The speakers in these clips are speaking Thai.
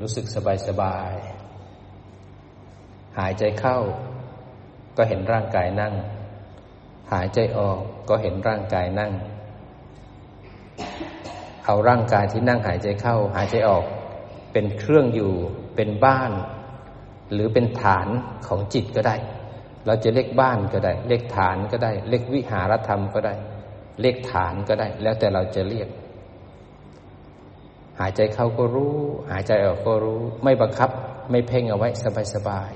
รู้สึกสบายสบาย หายใจเข้า ก็เห็นร่างกายนั่ง หายใจออกก็เห็นร่างกายนั่ง เอาร่างกายที่นั่งหายใจเข้า หายใจออก เป็นเครื่องอยู่เป็นบ้าน หรือเป็นฐานของจิตก็ได้ เราจะเรียกบ้านก็ได้เรียกฐานก็ได้เรียกวิหารธรรมก็ได้เรียกฐานก็ได้ แล้วแต่เราจะเรียก หายใจเข้าก็รู้ หายใจออกก็รู้ ไม่บังคับ ไม่เพ่งเอาไว้สบาย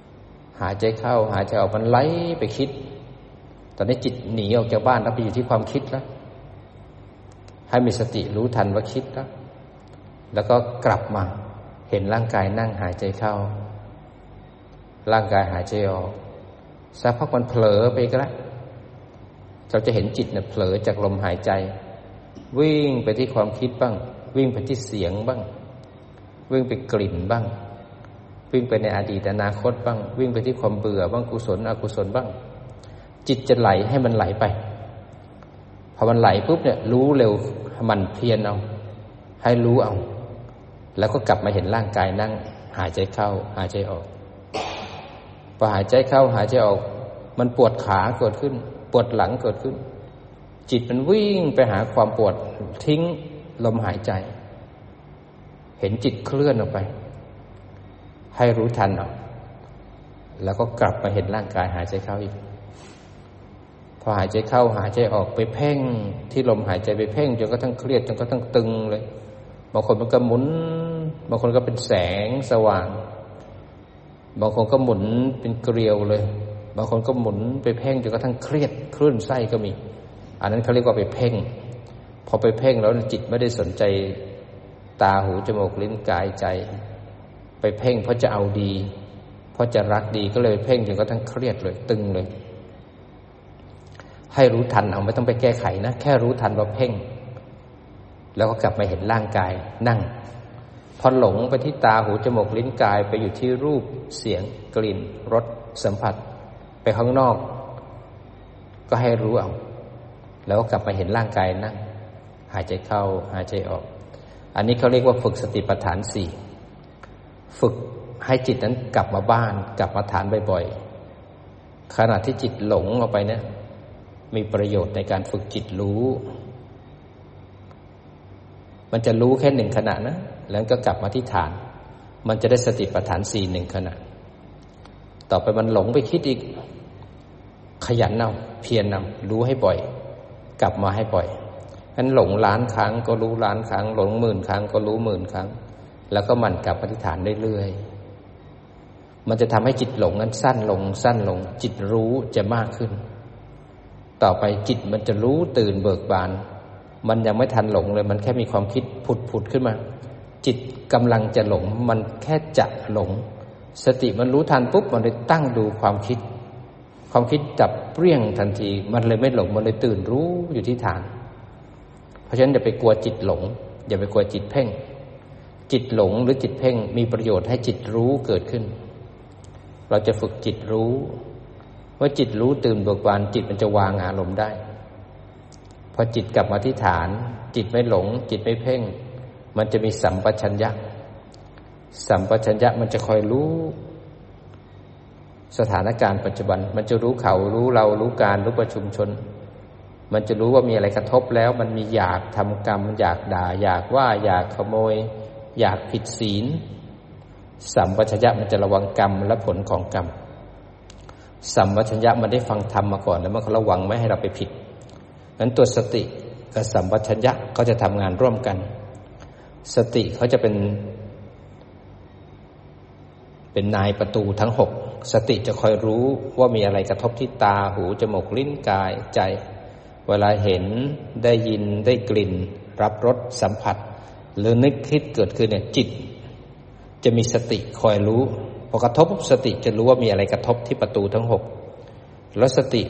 ๆหายใจเข้า หายใจออกมันไหลไปคิด ตอนนี้จิตหนีออกจากบ้านแล้วไปอยู่ที่ความคิดแล้วให้มีสติรู้ทันว่าคิดแล้วแล้วก็กลับมาเห็นร่างกายนั่งหายใจเข้า ร่างกายหายใจออกสักพักมันเผลอไปก็แล้วเราจะเห็นจิตเนี่ยเผลอจากลมหายใจ วิ่งไปที่ความคิดบ้าง วิ่งไปที่เสียงบ้าง วิ่งไปกลิ่นบ้าง วิ่งไปในอดีตอนาคตบ้าง วิ่งไปที่ความเบื่อบ้างกุศลอกุศลบ้าง จิตจะไหลให้มันไหลไปพอมันไหลปุ๊บเนี่ยรู้เร็วมันเพียรเอา ให้รู้เอา แล้วก็กลับมาเห็นร่างกายนั่ง หายใจเข้า หายใจออกพอหายใจเข้าหายใจออก มันปวดขาเกิดขึ้น ปวดหลังเกิดขึ้น จิตมันวิ่งไปหาความปวดทิ้ง ลมหายใจ เห็นจิตเคลื่อนออกไป ให้รู้ทันออกแล้วก็กลับมาเห็นร่างกายหายใจเข้าอีก พอหายใจเข้าหายใจออกไปเพ่งที่ลมหายใจไปเพ่งจนก็ทั้งเครียดจนก็ทั้งตึงเลยบางคนมันก็หมุนบางคนก็เป็นแสงสว่าง บางคนก็หมุนเป็นเกลียวเลย บางคนก็หมุนไปเพ่งจนก็ทั้งเครียดคลื่นไส้ก็มี อันนั้นเขาเรียกว่าไปเพ่ง พอไปเพ่งแล้วจิตไม่ได้สนใจตาหูจมูกลิ้นกายใจ ไปเพ่งเพราะจะเอาดี เพราะจะรักดีก็เลยเพ่งจนก็ทั้งเครียดเลย ตึงเลย ให้รู้ทันเอาไม่ต้องไปแก้ไขนะ แค่รู้ทันว่าเพ่ง แล้วก็กลับมาเห็นร่างกายนั่งพอหลงไปที่ตาหูจมูกลิ้นกายไปอยู่ที่รูปเสียง กลิ่นรสสัมผัส ไปข้างนอก ก็ให้รู้เอาแล้วก็กลับมาเห็นร่างกายนั่ง หายใจเข้าหายใจออก อันนี้เขาเรียกว่าฝึกสติปัฏฐานสี่ฝึกให้จิตนั้นกลับมาบ้านกลับมาฐานบ่อยๆขณะที่จิตหลงออกไปเนี่ยมีประโยชน์ในการฝึกจิตรู้ มันจะรู้แค่หนึ่งขณะนะ แล้วก็กลับมาที่ฐาน มันจะได้สติปัฏฐานสี่หนึ่งขณะ ต่อไปมันหลงไปคิดอีก ขยันเอาเพียรนำรู้ให้บ่อย กลับมาให้บ่อย นั้นหลงล้านครั้งก็รู้ล้านครั้ง หลงหมื่นครั้งก็รู้หมื่นครั้ง แล้วก็มันกลับปฏิฐานเรื่อยๆมันจะทำให้จิตหลงนั้นสั้นลงสั้นลง จิตรู้จะมากขึ้น ต่อไปจิตมันจะรู้ตื่นเบิกบาน มันยังไม่ทันหลงเลย มันแค่มีความคิดผุดผุดขึ้นมา จิตกำลังจะหลง มันแค่จะหลง สติมันรู้ทันปุ๊บมันเลยตั้งดูความคิด ความคิดจับเปรี้ยงทันที มันเลยไม่หลงมันเลยตื่นรู้อยู่ที่ฐาน ราะฉะนั้นอย่าไปกลัวจิตหลง อย่าไปกลัวจิตเพ่ง จิตหลงหรือจิตเพ่งมีประโยชน์ให้จิตรู้เกิดขึ้น เราจะฝึกจิตรู้ว่าจิตรู้ตื่นเบิกบานจิตมันจะวางอารมณ์ได้พอจิตกลับมาที่ฐาน จิตไม่หลง จิตไม่เพ่ง มันจะมีสัมปชัญญะ สัมปชัญญะมันจะคอยรู้ สถานการณ์ปัจจุบัน มันจะรู้เขารู้เรารู้การรู้ประชุมชน มันจะรู้ว่ามีอะไรกระทบแล้ว มันมีอยากทำกรรมอยากด่า อยากว่าอยากขโมย อยากผิดศีลสัมปชัญญะมันจะระวังกรรมและผลของกรรมสัมปชัญญะมันได้ฟังธรรมมาก่อนแล้วมันระวังไม่ให้เราไปผิดนั้นตัวสติกับสัมปชัญญะเขาจะทำงานร่วมกัน สติเขาจะเป็น เป็นนายประตูทั้งหกสติจะคอยรู้ว่ามีอะไรกระทบที่ตาหูจมูกลิ้นกายใจ เวลาเห็นได้ยินได้กลิ่น รับรสสัมผัส หรือนึกคิดเกิดขึ้นเนี่ยจิต จะมีสติคอยรู้พอกระทบสติจะรู้ว่ามีอะไรกระทบที่ประตูทั้งหกแล้วสติ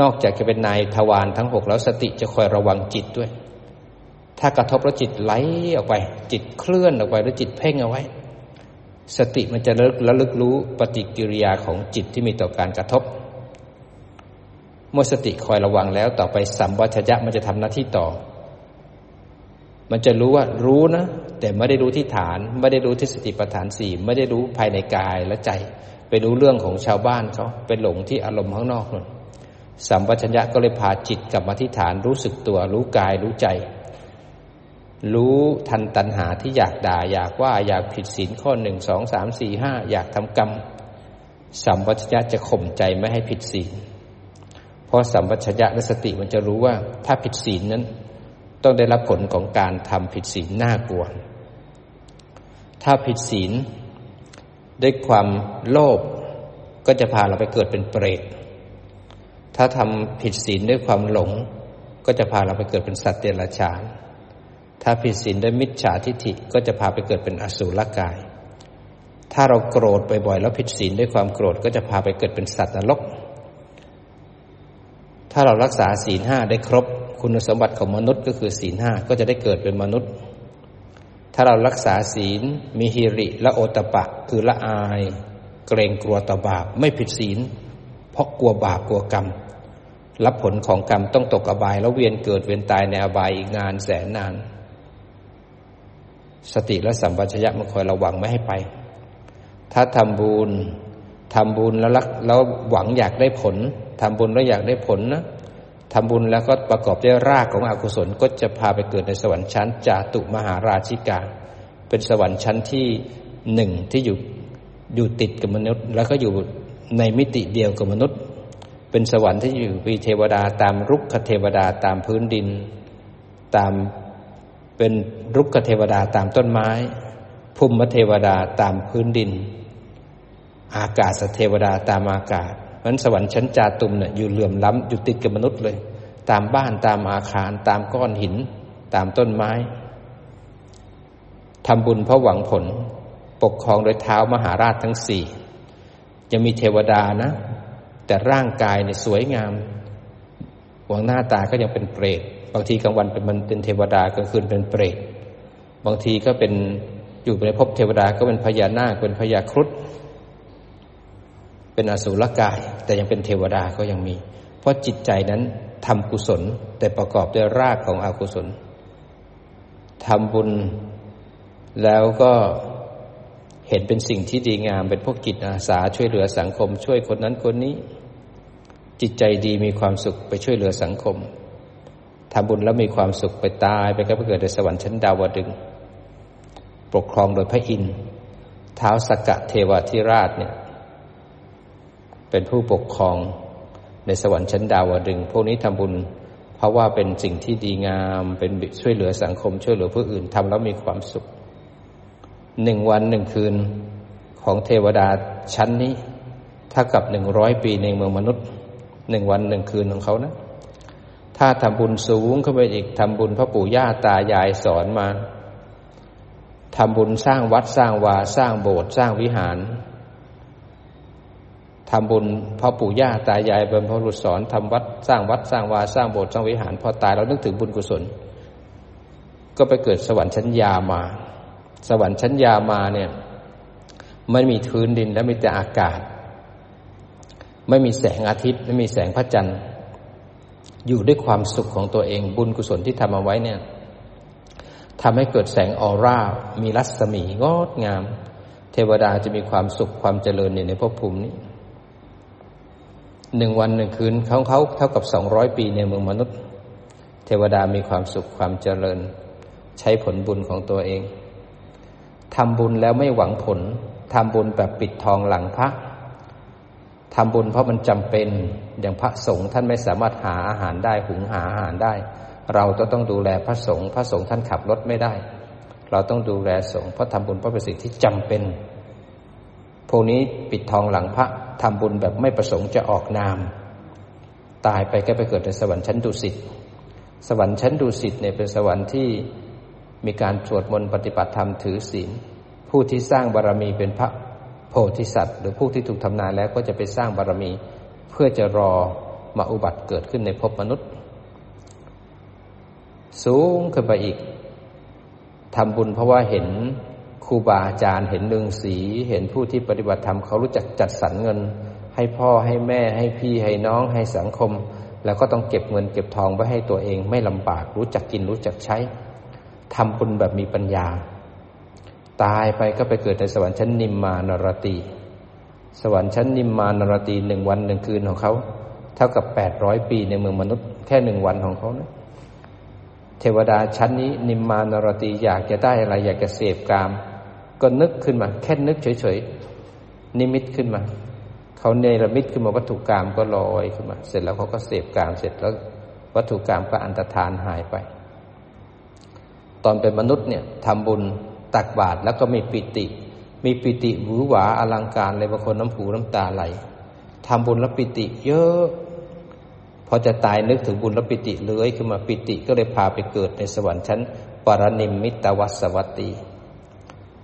นอกจากจะเป็นนายทวารทั้งหกแล้วสติจะคอยระวังจิตด้วย ถ้ากระทบแล้วจิตไหลออกไป จิตเคลื่อนออกไปแล้วจิตเพ่งเอาไว้ สติมันจะระลึกรู้ปฏิกิริยาของจิตที่มีต่อการกระทบ เมื่อสติคอยระวังแล้ว ต่อไปสัมปชัญญะมันจะทำหน้าที่ต่อ มันจะรู้ว่ารู้นะ แต่ไม่ได้รู้ที่ฐาน ไม่ได้รู้ที่สติปัฏฐานสี่ไม่ได้รู้ภายในกายและใจ ไปรู้เรื่องของชาวบ้านเขาไปหลงที่อารมณ์ข้างนอกนั่นสัมปชัญญะก็เลยพาจิตกลับมาที่ฐานรู้สึกตัว รู้กายรู้ใจ รู้ทันตัณหาที่อยากด่า อยากว่าอยากผิดศีลข้อหนึ่งสองสามสี่ห้าอยากทำกรรมสัมปชัญญะจะข่มใจไม่ให้ผิดศีล เพราะสัมปชัญญะและสติมันจะรู้ว่าถ้าผิดศีลนั้น ต้องได้รับผลของการทำผิดศีลน่ากลัว ถ้าผิดศีลด้วยความโลภก็จะพาเราไปเกิดเป็นเปรต ถ้าทำผิดศีลด้วยความหลง ก็จะพาเราไปเกิดเป็นสัตว์เดรัจฉาน ถ้าผิดศีลด้วยมิจฉาทิฏฐิก็จะพาไปเกิดเป็นอสุรกาย ถ้าเราโกรธบ่อยๆแล้วผิดศีลด้วยความโกรธก็จะพาไปเกิดเป็นสัตว์นรก ถ้าเรารักษาศีลห้าได้ครบ คุณสมบัติของมนุษย์ก็คือศีลห้าก็จะได้เกิดเป็นมนุษย์ ถ้าเรารักษาศีลมีฮิริและโอตปะ คือละอาย เกรงกลัวต่อบาปไม่ผิดศีล เพราะกลัวบาปกลัวกรรม รับผลของกรรมต้องตกอบาย แล้วเวียนเกิดเวียนตายในอบายอีกนานแสนนาน สติและสัมปชัญญะมันคอยระวังไม่ให้ไป ถ้าทำบุญทำบุญแล้วรักแล้วหวังอยากได้ผล ทำบุญแล้วอยากได้ผลนะทำบุญแล้วก็ประกอบด้วยรากของอกุศลก็จะพาไปเกิดในสวรรค์ชั้นจาตุมหาราชิกา เป็นสวรรค์ชั้นที่หนึ่งที่อยู่อยู่ติดกับมนุษย์ แล้วก็อยู่ในมิติเดียวกับมนุษย์ เป็นสวรรค์ที่อยู่มีเทวดาตามรุกขเทวดาตามพื้นดิน ตามเป็นรุกขเทวดาตามต้นไม้ภูมิเทวดาตามพื้นดิน อากาศเทวดาตามอากาศ มันสวรรค์ชั้นจาตุมเนี่ยอยู่เหลื่อมล้ำอยู่ติดกับมนุษย์เลย ตามบ้านตามอาคาร ตามก้อนหิน ตามต้นไม้ทำบุญเพราะหวังผล ปกครองโดยเท้ามหาราชทั้งสี่ยังมีเทวดานะ แต่ร่างกายเนี่ยสวยงามหวังหน้าตาก็ยังเป็นเปรตบางทีกลางวันเป็นมันเป็นเทวดากลางคืนเป็นเปรตบางทีก็เป็นอยู่ในภพเทวดาก็เป็นพญานาคเป็นพญาครุฑ เป็นอสุรกาย แต่ยังเป็นเทวดาก็ยังมี เพราะจิตใจนั้นทำกุศล แต่ประกอบด้วยรากของอกุศลทำบุญแล้วก็เห็นเป็นสิ่งที่ดีงาม เป็นพวกกิจอาสาช่วยเหลือสังคม ช่วยคนนั้นคนนี้ จิตใจดีมีความสุขไปช่วยเหลือสังคมทำบุญแล้วมีความสุขไปตายไปก็ไปเกิดในสวรรค์ชั้นดาวดึง ปกครองโดยพระอินทร์เท้าสกกะเทวทิราชเนี่ย เป็นผู้ปกครองในสวรรค์ชั้นดาวดึงพวกนี้ทำบุญ เพราะว่าเป็นสิ่งที่ดีงามเป็นช่วยเหลือสังคม ช่วยเหลือผู้อื่นทำแล้วมีความสุขหนึ่งวันหนึ่งคืนของเทวดาชั้นนี้ถ้ากับหนึ่งร้อยปีในเมืองมนุษย์หนึ่งวันหนึ่งคืนของเขานะ ถ้าทำบุญสูงเข้าไปอีกทำบุญพระปู่ย่าตายายสอนมาทำบุญสร้างวัดสร้างวาสร้างโบสถ์สร้างวิหาร ทำบุญพ่อปู่ย่าตายายบรรพบุรุษสอนทำวัดสร้างวัดสร้างวาสร้างโบสถ์สร้างวิหาร พอตายเรานึกถึงบุญกุศล ก็ไปเกิดสวรรค์ชั้นยามา สวรรค์ชั้นยามาเนี่ยไม่มีพื้นดินและมีแต่อากาศ ไม่มีแสงอาทิตย์ ไม่มีแสงพระจันทร์ อยู่ด้วยความสุขของตัวเองบุญกุศลที่ทำเอาไว้เนี่ยทำให้เกิดแสงออร่า มีรัศมีงดงาม เทวดาจะมีความสุขความเจริญในภพภูมินี้ หนึ่งวันหนึ่งคืนของเขาเท่ากับสองร้อยปีในเมืองมนุษย์ เทวดามีความสุขความเจริญ ใช้ผลบุญของตัวเองทำบุญแล้วไม่หวังผลทำบุญแบบปิดทองหลังพระทำบุญเพราะมันจำเป็นอย่างพระสงฆ์ท่านไม่สามารถหาอาหารได้หุงหาอาหารได้ เราต้องต้องดูแลพระสงฆ์พระสงฆ์ท่านขับรถไม่ได้ เราต้องดูแลสงฆ์เพราะทำบุญเพราะเป็นสิ่งที่จำเป็นพวกนี้ปิดทองหลังพระ ทำบุญแบบไม่ประสงค์จะออกนาม ตายไปก็ไปเกิดในสวรรค์ชั้นดุสิตสวรรค์ชั้นดุสิตเนี่ยเป็นสวรรค์ที่มีการสวดมนต์ปฏิบัติธรรมถือศีลผู้ที่สร้างบารรมีเป็นพระโพธิสัตว์ หรือผู้ที่ถูกทำนายแล้วก็จะไปสร้างบารรมี เพื่อจะรอมาอุบัติเกิดขึ้นในภพมนุษย์ สูงขึ้นไปอีกทำบุญเพราะว่าเห็น ครูบาอาจารย์เห็นหนึ่งสี เห็นผู้ที่ปฏิบัติธรรมเขารู้จักจัดสรรเงิน ให้พ่อให้แม่ให้พี่ให้น้องให้สังคม แล้วก็ต้องเก็บเงินเก็บทองไว้ให้ตัวเองไม่ลำบาก รู้จักกินรู้จักใช้ทำบุญแบบมีปัญญา ตายไปก็ไปเกิดในสวรรค์ชั้นนิมมานรตี สวรรค์ชั้นนิมมานรตีหนึ่งวันหนึ่งคืนของเขาเท่ากับแปดร้อยปีในเมืองมนุษย์แค่หนึ่งวันของเขานะเทวดาชั้นนี้นิมมานรตีอยากจะได้อะไรอยากจะเสพกาม ก็นึกขึ้นมา แค่นึกเฉยๆนิมิตขึ้นมา เขาเนรมิตขึ้นมาวัตถุกรรมก็ลอยขึ้นมา เสร็จแล้วเขาก็เสพกามเสร็จแล้ววัตถุกรรมก็อันตรธานหายไป ตอนเป็นมนุษย์เนี่ยทำบุญตักบาตรแล้วก็มีปิติ มีปิติหวือหวาอลังการเลยบางคนน้ำหูน้ำตาไหลทำบุญแล้วปิติ เยอะพอจะตายนึกถึงบุญและปิติเลื้อยขึ้นมาปิติก็เลยพาไปเกิดในสวรรค์ชั้นปรนิมมิตวัสวัตตี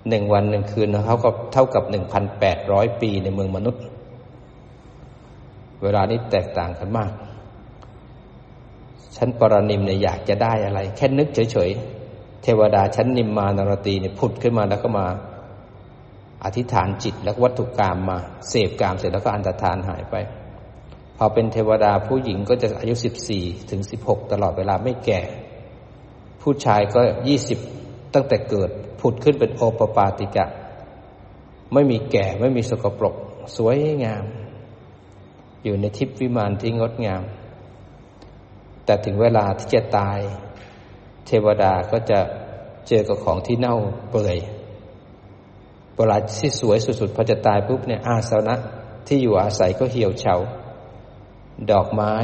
หนึ่งวันหนึ่งคืนเขาก็เท่ากับหนึ่งพันแปดร้อยปีในเมืองมนุษย์ เวลานี้แตกต่างกันมาก ชั้นปรนิมเนี่ยอยากจะได้อะไร แค่นึกเฉยๆ เทวดาชั้นนิมมานรตีเนี่ยผุดขึ้นมาแล้วก็มา อธิษฐานจิตแล้ววัตถุกรรมมา เสพกรรมเสร็จแล้วก็อันตรธานหายไป พอเป็นเทวดาผู้หญิงก็จะอายุสิบสี่ถึงสิบหกตลอดเวลาไม่แก่ ผู้ชายก็ยี่สิบตั้งแต่เกิด ผุดขึ้นเป็นโอปปาติกะ ไม่มีแก่ไม่มีสกปรก สวยงาม อยู่ในทิพวิมานที่งดงาม แต่ถึงเวลาที่จะตาย เทวดาก็จะเจอกับของที่เน่าเปื่อยเวลาที่สวยสุดๆพอจะตายปุ๊บเนี่ยอาสนะที่อยู่อาศัยก็เหี่ยวเฉา ดอกไม้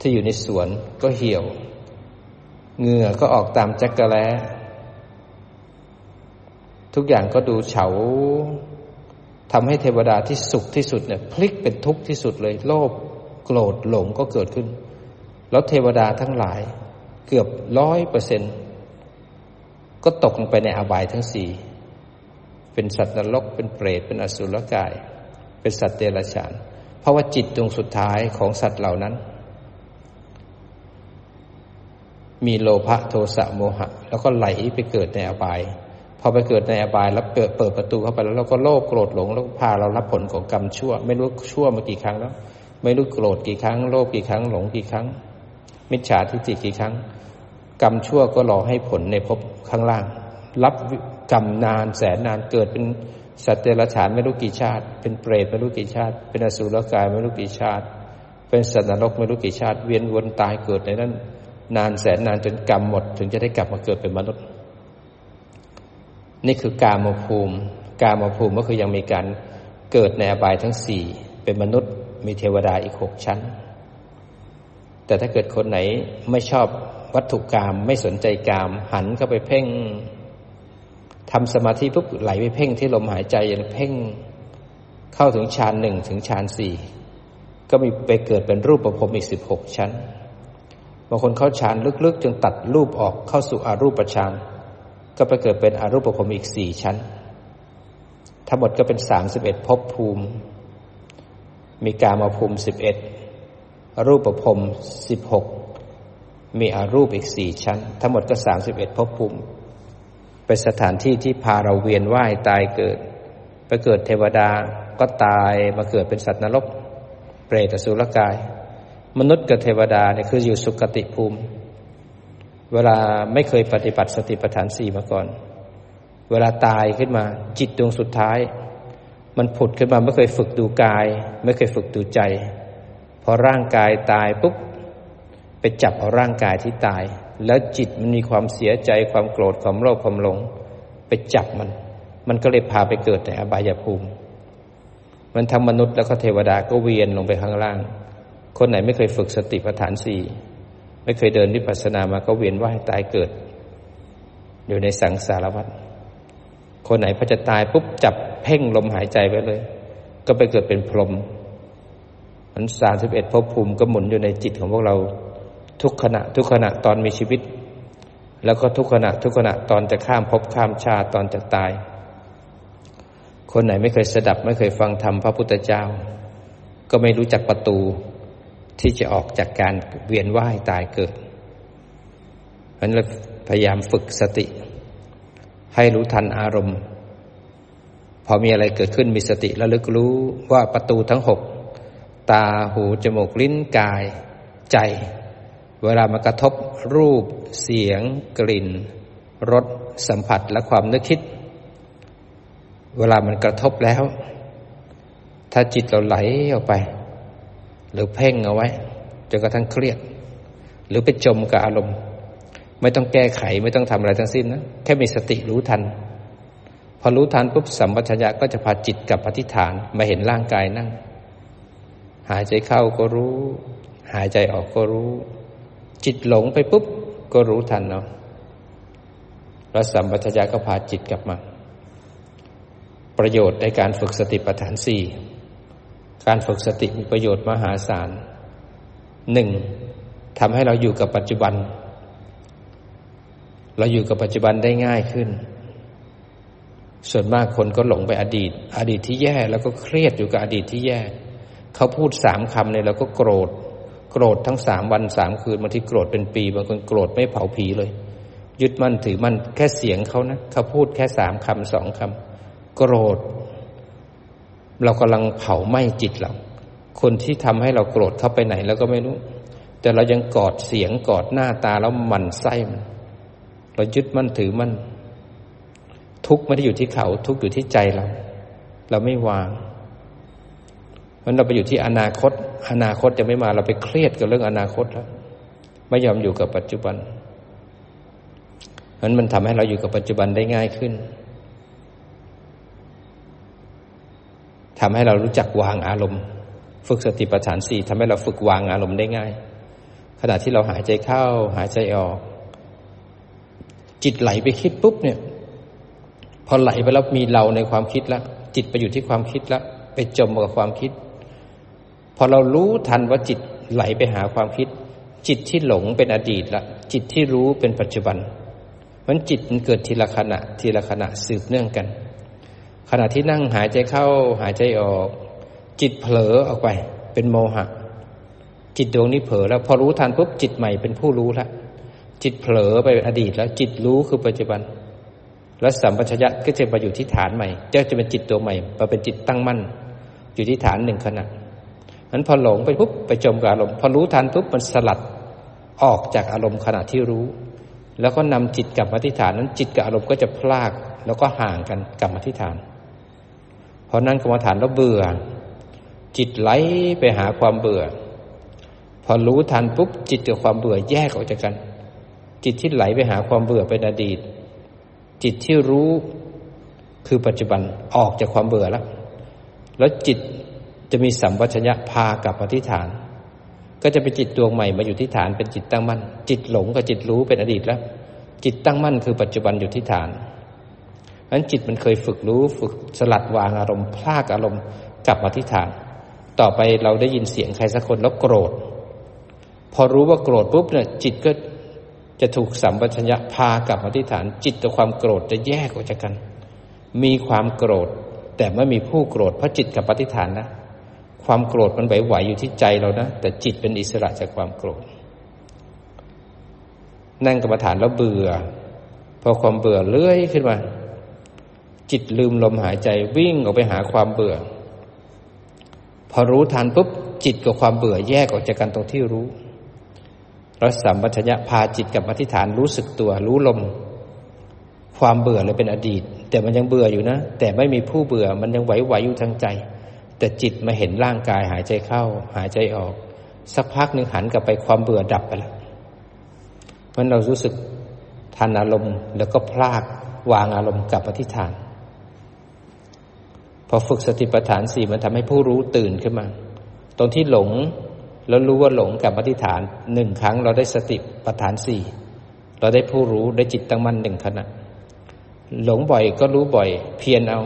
ที่อยู่ในสวนก็เหี่ยว เหงื่อก็ออกตามจักระแล ทุกอย่างก็ดูเฉาทำให้เทวดาที่สุขที่สุดเนี่ย พลิกเป็นทุกข์ที่สุดเลย โลภโกรธหลงก็เกิดขึ้น แล้วเทวดาทั้งหลาย เกือบร้อยเปอร์เซ็นก็ตกลงไปในอบายทั้งสี่เป็นสัตว์นรกเป็นเปรตเป็นอสุรกาย เป็นสัตว์เดรัจฉานราะว่าจิตดวงสุดท้ายของสัตว์เหล่านั้น มีโลภะโทสะโมหะ แล้วก็ไหลไปเกิดในอบาย อไปเกิดในอบายแล้วเปิดเปิดประตูเข้าไปแล้วเราก็โลภโกรธหลงแล้วพาเรารับผลของกรรมชั่ว ไม่รู้ชั่วมากี่ครั้งแล้ว ไม่รู้โกรธกี่ครั้ง โลภกี่ครั้งหลงกี่ครั้ง มิจฉาทิฏฐิกี่ครั้ง กรรมชั่วก็รอให้ผลในภพข้างล่าง รับกรรมนานแสนนานเกิดเป็นสัตว์เดรัจฉานไม่รู้กี่ชาติ เป็นเปรตไม่รู้กี่ชาติ เป็นอสุรกายไม่รู้กี่ชาติ เป็นสัตว์นรกไม่รู้กี่ชาติ เวียนวนตายเกิดในนั้น นานแสนนานจนกรรมหมด ถึงจะได้กลับมาเกิดเป็นมนุษย์ นี่คือกามภูมิ กามภูมิก็คือยังมีการเกิดในอบายทั้งสี่เป็นมนุษย์มีเทวดาอีกหกชั้น แต่ถ้าเกิดคนไหนไม่ชอบวัตถุกรรมไม่สนใจกามหันเข้าไปเพ่งทำสมาธิปุ๊บไหลไปเพ่งที่ลมหายใจเพ่งเข้าถึงฌานหนึ่งถึงฌานสี่ก็มีไปเกิดเป็นรูปประพรมอีกสิบหกชั้นบางคนเข้าฌานลึกๆจนตัดรูปออกเข้าสู่อารูปฌาน ก็ไปเกิดเป็นอรูปประพรมอีกสี่ชั้น ทั้งหมดก็เป็นสามสิบเอ็ดภพภูมิ มีกามาภูมิสิบเอ็ดรูปประพรมสิบหกมีอรูปอีกสี่ชั้น ทั้งหมดก็สามสิบเอ็ดภพภูมิ เป็นสถานที่ที่พาเราเวียนว่ายตายเกิด ไปเกิดเทวดาก็ตายมาเกิดเป็นสัตว์นรก เปรตสุรกาย มนุษย์กับเทวดาเนี่ยคืออยู่สุคติภูมิ เวลาไม่เคยปฏิบัติสติปัฏฐานสี่มาก่อน เวลาตายขึ้นมา จิตดวงสุดท้าย มันผุดขึ้นมาไม่เคยฝึกดูกาย ไม่เคยฝึกดูใจ พอร่างกายตายปุ๊บไปจับเอาร่างกายที่ตาย แล้วจิตมันมีความเสียใจความโกรธความโลภความหลง ไปจับมัน มันก็เลยพาไปเกิดในอบายภูมิ มันทำมนุษย์แล้วก็เทวดาก็เวียนลงไปข้างล่าง คนไหนไม่เคยฝึกสติปัฏฐานสี่ ไม่เคยเดินวิปัสสนามาก็เวียนว่ายตายเกิด อยู่ในสังสารวัฏคนไหนพอจะตายปุ๊บจับเพ่งลมหายใจไปเลย ก็ไปเกิดเป็นพรหมมันสามสิบเอ็ดภพภูมิก็หมุนอยู่ในจิตของพวกเรา ทุกขณะ ทุกขณะตอนมีชีวิต แล้วก็ทุกขณะ ทุกขณะตอนจะข้ามภพข้ามชาติตอนจะตาย คนไหนไม่เคยสดับ ไม่เคยฟังธรรมพระพุทธเจ้า ก็ไม่รู้จักประตู ที่จะออกจากการเวียนว่ายตายเกิดเพราะนั้นเราพยายามฝึกสติ ให้รู้ทันอารมณ์ พอมีอะไรเกิดขึ้นมีสติระลึกรู้ว่าประตูทั้งหกตาหูจมูกลิ้นกายใจ เวลามันกระทบรูป เสียง กลิ่นรสสัมผัสและความนึกคิด เวลามันกระทบแล้ว ถ้าจิตเราไหลออกไป หรือเพ่งเอาไว้จนกระทั่งเครียด หรือไปจมกับอารมณ์ ไม่ต้องแก้ไขไม่ต้องทำอะไรทั้งสิ้นนะแค่มีสติรู้ทัน พอรู้ทันปุ๊บสัมปชัญญะก็จะพาจิตกับอธิฐานมาเห็นร่างกายนั่ง หายใจเข้าก็รู้ หายใจออกก็รู้ จิตหลงไปปุ๊บก็รู้ทันเนาะแล้วสัมปชัญญะก็พาจิตกลับมา ประโยชน์ในการฝึกสติปัฏฐานสี่ การฝึกสติมีประโยชน์มหาศาลหนึ่งทำให้เราอยู่กับปัจจุบัน เราอยู่กับปัจจุบันได้ง่ายขึ้น ส่วนมากคนก็หลงไปอดีต อดีตที่แย่แล้วก็เครียดอยู่กับอดีตที่แย่ เขาพูดสามคำเนี่ยเราก็โกรธ โกรธทั้งสามวันสามคืนบางทีโกรธเป็นปีบางคนโกรธไม่เผาผีเลย ยึดมั่นถือมั่นแค่เสียงเขานะเขาพูดแค่สามคำสองคำโกรธ เรากำลังเผาไหม้จิตเรา คนที่ทำให้เราโกรธเข้าไปไหนแล้วก็ไม่รู้ แต่เรายังกอดเสียงกอดหน้าตาแล้วมันไส้มัน เรายึดมั่นถือมั่นทุกข์ไม่ได้อยู่ที่เขา ทุกข์อยู่ที่ใจเรา เราไม่วางมันเราไปอยู่ที่อนาคต อนาคตจะไม่มาเราไปเครียดกับเรื่องอนาคตแล้วไม่ยอมอยู่กับปัจจุบันนั้นมันทำให้เราอยู่กับปัจจุบันได้ง่ายขึ้น ทำให้เรารู้จักวางอารมณ์ ฝึกสติปัฏฐานสี่ทำให้เราฝึกวางอารมณ์ได้ง่าย ขณะที่เราหายใจเข้า หายใจออก จิตไหลไปคิดปุ๊บเนี่ย พอไหลไปแล้วมีเราในความคิดแล้วจิตไปอยู่ที่ความคิดแล้วไปจมกับความคิด พอเรารู้ทันว่าจิตไหลไปหาความคิด จิตที่หลงเป็นอดีตละจิตที่รู้เป็นปัจจุบันมันจิตมันเกิดทีละขณะทีละขณะสืบเนื่องกัน ขณะที่นั่งหายใจเข้าหายใจออก จิตเผลอออกไป เป็นโมหะ จิตดวงนี้เผลอแล้วพอรู้ทันปุ๊บจิตใหม่เป็นผู้รู้แล้วจิตเผลอไปอดีตแล้ว จิตรู้คือปัจจุบัน แล้วสัมปชัญญะก็จะมาอยู่ที่ฐานใหม่จะจะเป็นจิตตัวใหม่มาเป็นจิตตั้งมั่น อยู่ที่ฐานหนึ่งขณะนั้นพอหลงไปปุ๊บไปจมกับอารมณ์พอรู้ทันปุ๊บมันสลัดออกจากอารมณ์ขณะที่รู้ แล้วก็นำจิตกลับมาที่ฐานนั้น จิตกับอารมณ์ก็จะพลากแล้วก็ห่างกันกลับมาที่ฐาน อนั่งกรรมฐานแล้วเบื่อ จิตไหลไปหาความเบื่อ พอรู้ทันปุ๊บจิตกับความเบื่อแยกออกจากกัน จิตที่ไหลไปหาความเบื่อเป็นอดีต จิตที่รู้คือปัจจุบันออกจากความเบื่อแล้ว แล้วจิตจะมีสัมปชัญญะพากลับปฏิฐาน ก็จะเป็นจิตดวงใหม่มาอยู่ที่ฐานเป็นจิตตั้งมั่น จิตหลงกับจิตรู้เป็นอดีตแล้ว จิตตั้งมั่นคือปัจจุบันอยู่ที่ฐาน นั้นจิตมันเคยฝึกรู้ฝึกสลัดวางอารมณ์พลากอารมณ์กลับมาที่ฐาน ต่อไปเราได้ยินเสียงใครสักคนแล้วโกรธ พอรู้ว่าโกรธปุ๊บเนี่ยจิตก็จะถูกสัมปชัญญะพากลับมาที่ฐาน จิตกับความโกรธจะแยกออกจากกัน มีความโกรธ แต่ไม่มีผู้โกรธเพราะจิตกับปฏิฐานนะ ความโกรธมันไหวๆอยู่ที่ใจเรานะแต่จิตเป็นอิสระจากความโกรธ นั่งกรรมฐานแล้วเบื่อ พอความเบื่อเลื่อยขึ้นมา จิตลืมลมหายใจวิ่งออกไปหาความเบื่อ พอรู้ทันปุ๊บจิตกับความเบื่อแยกออกจากกันตรงที่รู้เรัสัมปัญญะพาจิตกับอธิษฐานรู้สึกตัวรู้ลม ความเบื่อเลยเป็นอดีต แต่มันยังเบื่ออยู่นะ แต่ไม่มีผู้เบื่อมันยังไหวๆอยู่ทางใจ แต่จิตมาเห็นร่างกายหายใจเข้า หายใจออก สักพักหนึ่งหันกลับไปความเบื่อดับไปแล้วมันเรารู้สึกทันอารมณ์แล้วก็พลากวางอารมณ์กับอธิษฐาน พอฝึกสติปัฏฐานสี่มันทำให้ผู้รู้ตื่นขึ้นมา ตรงที่หลงแล้วรู้ว่าหลงกับอธิษฐานหนึ่งครั้งเราได้สติปัฏฐานสี่เราได้ผู้รู้ได้จิตตั้งมั่นหนึ่งขณะ หลงบ่อยก็รู้บ่อย เพียรเอา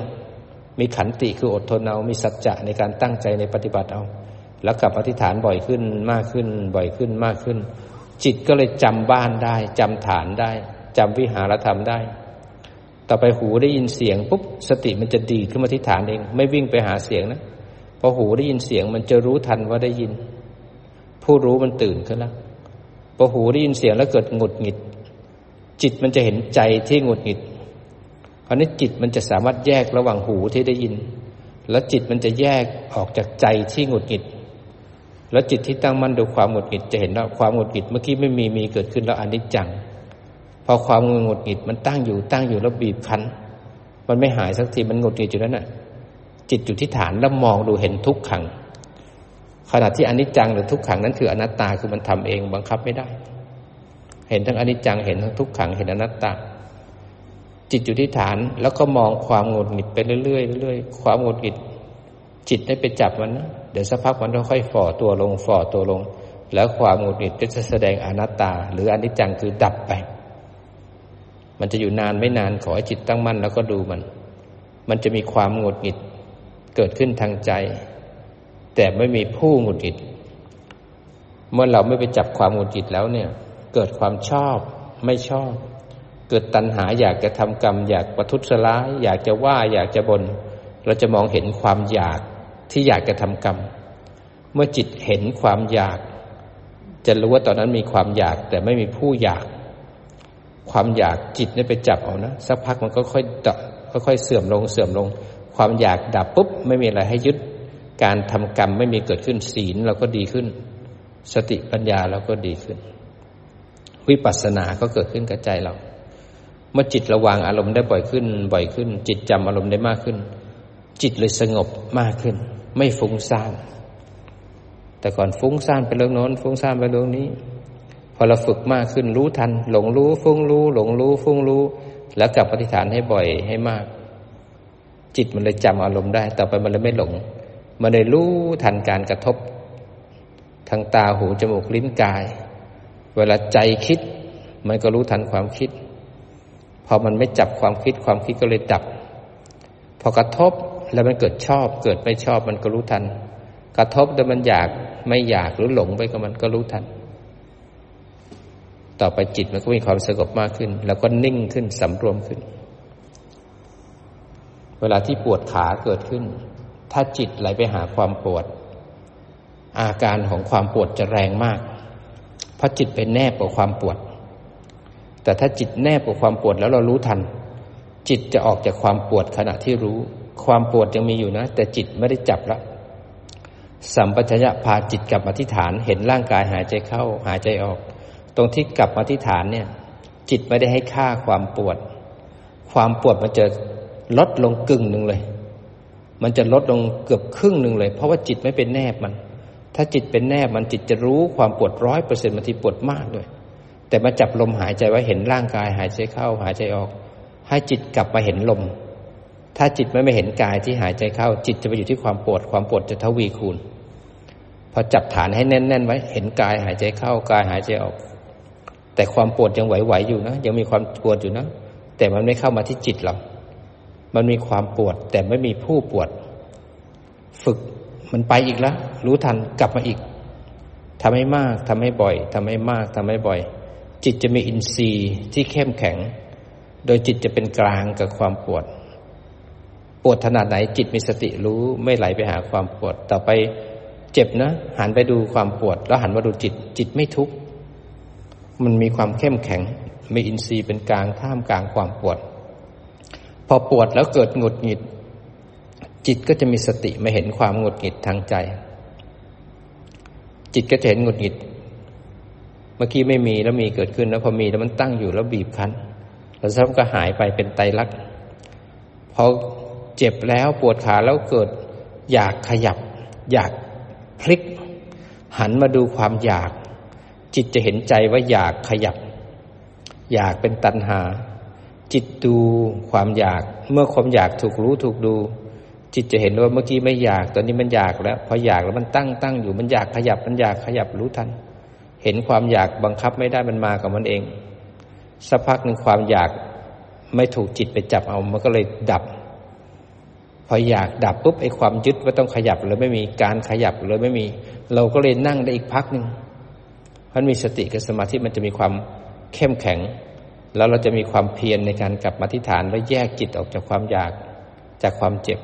มีขันติคืออดทนเอา มีสัจจะในการตั้งใจในปฏิบัติเอา แล้วกับอธิษฐานบ่อยขึ้นมากขึ้น บ่อยขึ้นมากขึ้น จิตก็เลยจำบ้านได้จำฐานได้จำวิหารธรรมได้ ต่อไปหูได้ยินเสียงปุ๊บสติมันจะดีขึ้นมาที่ฐานเอง ไม่วิ่งไปหาเสียงนะพอหูได้ยินเสียงมันจะรู้ทันว่าได้ยิน ผู้รู้มันตื่นขึ้นแล้วพอหูได้ยินเสียงแล้วเกิดหงุดหงิด จิตมันจะเห็นใจที่หงุดหงิดคราวนี้จิตมันจะสามารถแยกระหว่างหูที่ได้ยิน แล้วจิตมันจะแยกออกจากใจที่หงุดหงิด แล้วจิตที่ตั้งมั่นดูความหงุดหงิดจะเห็นว่าความหงุดหงิดเมื่อกี้ไม่มีมีเกิดขึ้นแล้วอนิจจัง พอความหงุดหงิดมันตั้งอยู่ตั้งอยู่แล้วบีบคั้น มันไม่หายสักทีมันหงุดหงิดอยู่นั้นน่ะ จิตอยู่ที่ฐานแล้วมองดูเห็นทุกขัง ขณะที่อนิจจังหรือทุกขังนั้นคืออนัตตาคือมันทำเองบังคับไม่ได้ เห็นทั้งอนิจจังเห็นทั้งทุกขังเห็นอนัตตา จิตอยู่ที่ฐานแล้วก็มองความหงุดหงิดไปเรื่อยๆเรื่อยๆความหงุดหงิด จิตได้ไปจับมันนะเดี๋ยวสักพักมันค่อยฝ่อตัวลงฝ่อตัวลง แล้วความหงุดหงิดก็จะแสดงอนัตตา หรืออนิจจังคือดับไป มันจะอยู่นานไม่นานขอให้จิตตั้งมั่นแล้วก็ดูมัน มันจะมีความหงุดหงิดเกิดขึ้นทางใจ แต่ไม่มีผู้หงุดหงิด เมื่อเราไม่ไปจับความหงุดหงิดแล้วเนี่ย เกิดความชอบไม่ชอบ เกิดตัณหาอยากจะทำกรรม อยากประทุษร้าย อยากจะว่าอยากจะบน่นเราจะมองเห็นความอยากที่อยากจะทำกรรม เมื่อจิตเห็นความอยาก จะรู้ว่าตอนนั้นมีความอยากแต่ไม่มีผู้อยาก ความอยากจิตนี่ไปจับเอานะสักพักมันก็ค่อยดับค่อยเสื่อมลงเสื่อมลง ความอยากดับปุ๊บไม่มีอะไรให้ยึด การทำกรรมไม่มีเกิดขึ้นศีลเราก็ดีขึ้น สติปัญญาเราก็ดีขึ้น วิปัสสนาก็เกิดขึ้นกับใจเรา เมื่อจิตระวางอารมณ์ได้บ่อยขึ้น บ่อยขึ้น จิตจำอารมณ์ได้มากขึ้น จิตเลยสงบมากขึ้น ไม่ฟุ้งซ่านแต่ก่อนฟุ้งซ่านไปเรื่องโน้นฟุ้งซ่านไปเรื่องนี้ อเราฝึกมากขึ้นรู้ทัน หลงรู้ฟุ้งรู้ หลงรู้ฟุ้งรู้ แล้วกลับปฏิฐานให้บ่อยให้มาก จิตมันเลยจำอารมณ์ได้ ต่อไปมันเลยไม่หลง มันได้รู้ทันการกระทบ ทางตาหูจมูกลิ้นกาย เวลาใจคิด มันก็รู้ทันความคิด พอมันไม่จับความคิดความคิดก็เลยดับ พอกระทบแล้วมันเกิดชอบ เกิดไม่ชอบมันก็รู้ทัน กระทบแล้วมันอยากไม่อยากหรือหลงไปกับมันก็รู้ทัน ต่อไปจิตมันก็มีความสงบมากขึ้น แล้วก็นิ่งขึ้นสำรวมขึ้น เวลาที่ปวดขาเกิดขึ้น ถ้าจิตไหลไปหาความปวด อาการของความปวดจะแรงมาก เพราะจิตเป็นแนบกับความปวด แต่ถ้าจิตแนบกับความปวดแล้วเรารู้ทัน จิตจะออกจากความปวดขณะที่รู้ ความปวดยังมีอยู่นะ แต่จิตไม่ได้จับละสัมปชัญญะพาจิตกลับมาที่ฐาน เห็นร่างกายหายใจเข้าหายใจออก รงที่กลับมาที่ฐานเนี่ย จิตไม่ได้ให้ค่าความปวด ความปวดมันจะลดลงกึ่งหนึ่งเลย มันจะลดลงเกือบครึ่งหนึ่งเลย เพราะว่าจิตไม่เป็นแนบมัน ถ้าจิตเป็นแนบมันจิตจะรู้ความปวดร้อยเปอร์เซ็นต์บางทีปวดมากด้วย แต่มาจับลมหายใจไว้เห็นร่างกายหายใจเข้าหายใจออก ให้จิตกลับมาเห็นลม ถ้าจิตไม่ไม่เห็นกายที่หายใจเข้า จิตจะไปอยู่ที่ความปวด ความปวดจะทวีคูณพอจับฐานให้แน่น ๆ ไว้ เห็นกายหายใจเข้ากายหายใจออก แต่ความปวดยังไหวๆอยู่นะ ยังมีความปวดอยู่นะ แต่มันไม่เข้ามาที่จิตเรา มันมีความปวด แต่ไม่มีผู้ปวด ฝึกมันไปอีกแล้ว รู้ทันกลับมาอีกทำให้มากทำให้บ่อยทำให้มากทำให้บ่อย จิตจะมีอินทรีย์ที่เข้มแข็ง โดยจิตจะเป็นกลางกับความปวด ปวดขนาดไหนจิตมีสติรู้ไม่ไหลไปหาความปวด ต่อไปเจ็บนะ หันไปดูความปวด แล้วหันมาดูจิต จิตไม่ทุกข์ มันมีความเข้มแข็ง มีอินทรีย์เป็นกลางท่ามกลางความปวด พอปวดแล้วเกิดหงุดหงิด จิตก็จะมีสติมาเห็นความหงุดหงิดทางใจ จิตก็จะเห็นหงุดหงิด เมื่อกี้ไม่มีแล้วมีเกิดขึ้นแล้วพอมีแล้วมันตั้งอยู่แล้วบีบคั้น แล้วสักก็หายไปเป็นไตรลักษณ์พอเจ็บแล้วปวดขาแล้วเกิดอยากขยับ อยากพลิก หันมาดูความอยาก จิตจะเห็นใจว่าอยากขยับ อยากเป็นตัณหา จิตดูความอยาก เมื่อความอยากถูกรู้ถูกดู จิตจะเห็นว่าเมื่อกี้ไม่อยาก ตอนนี้มันอยากแล้ว พออยากแล้วมันตั้งตั้งอยู่มันอยากขยับมันอยากขยับรู้ทัน เห็นความอยากบังคับไม่ได้มันมากับมันเองสักพักหนึ่งความอยากไม่ถูกจิตไปจับเอามันก็เลยดับ พออยากดับปุ๊บไอ้ความยึดว่าต้องขยับเลยไม่มีการขยับเลยไม่มี เราก็เลยนั่งได้อีกพักหนึ่ง เพราะมีสติกับสมาธิมันจะมีความเข้มแข็ง แล้วเราจะมีความเพียรในการกลับมาที่ฐานแล้วแยกจิตออกจากความอยากจากความเจ็บ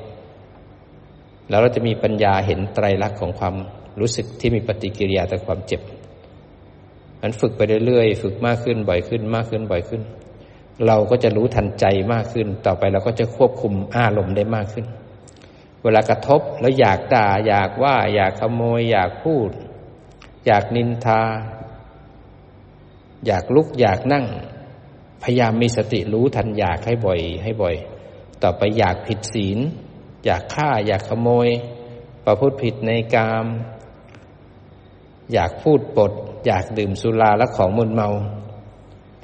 แล้วเราจะมีปัญญาเห็นไตรลักษณ์ของความรู้สึกที่มีปฏิกิริยาต่อความเจ็บมันฝึกไปเรื่อยๆฝึกมากขึ้นบ่อยขึ้นมากขึ้นบ่อยขึ้น เราก็จะรู้ทันใจมากขึ้น ต่อไปเราก็จะควบคุมอารมณ์ได้มากขึ้น เวลากระทบแล้วอยากด่าอยากว่า อยากขโมยอยากพูด อยากนินทา อยากลุกอยากนั่ง พยายามมีสติรู้ทันอยากให้บ่อย ให้บ่อย ต่อไปอยากผิดศีล อยากฆ่า อยากขโมย ประพฤติผิดในกาม อยากพูดปด อยากดื่มสุราและของมึนเมา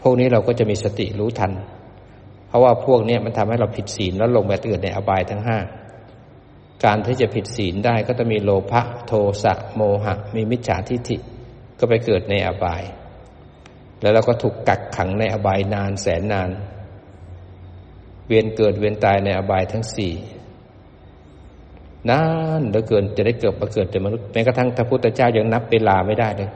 พวกนี้เราก็จะมีสติรู้ทัน เพราะว่าพวกนี้มันทำให้เราผิดศีลแล้วลงไปเกิดในอบายทั้งห้า การที่จะผิดศีลได้ก็จะมีโลภะโทสะโมหะ มีมิจฉาทิฏฐิก็ไปเกิดในอบาย แล้วเราก็ถูกกักขังในอบายนานแสนนาน เวียนเกิดเวียนตายในอบายทั้งสี่นานเหลือเกินจะได้เกิดมาเกิดเป็นมนุษย์แม้กระทั่งพระพุทธเจ้ายังนับเวลาไม่ได้เลย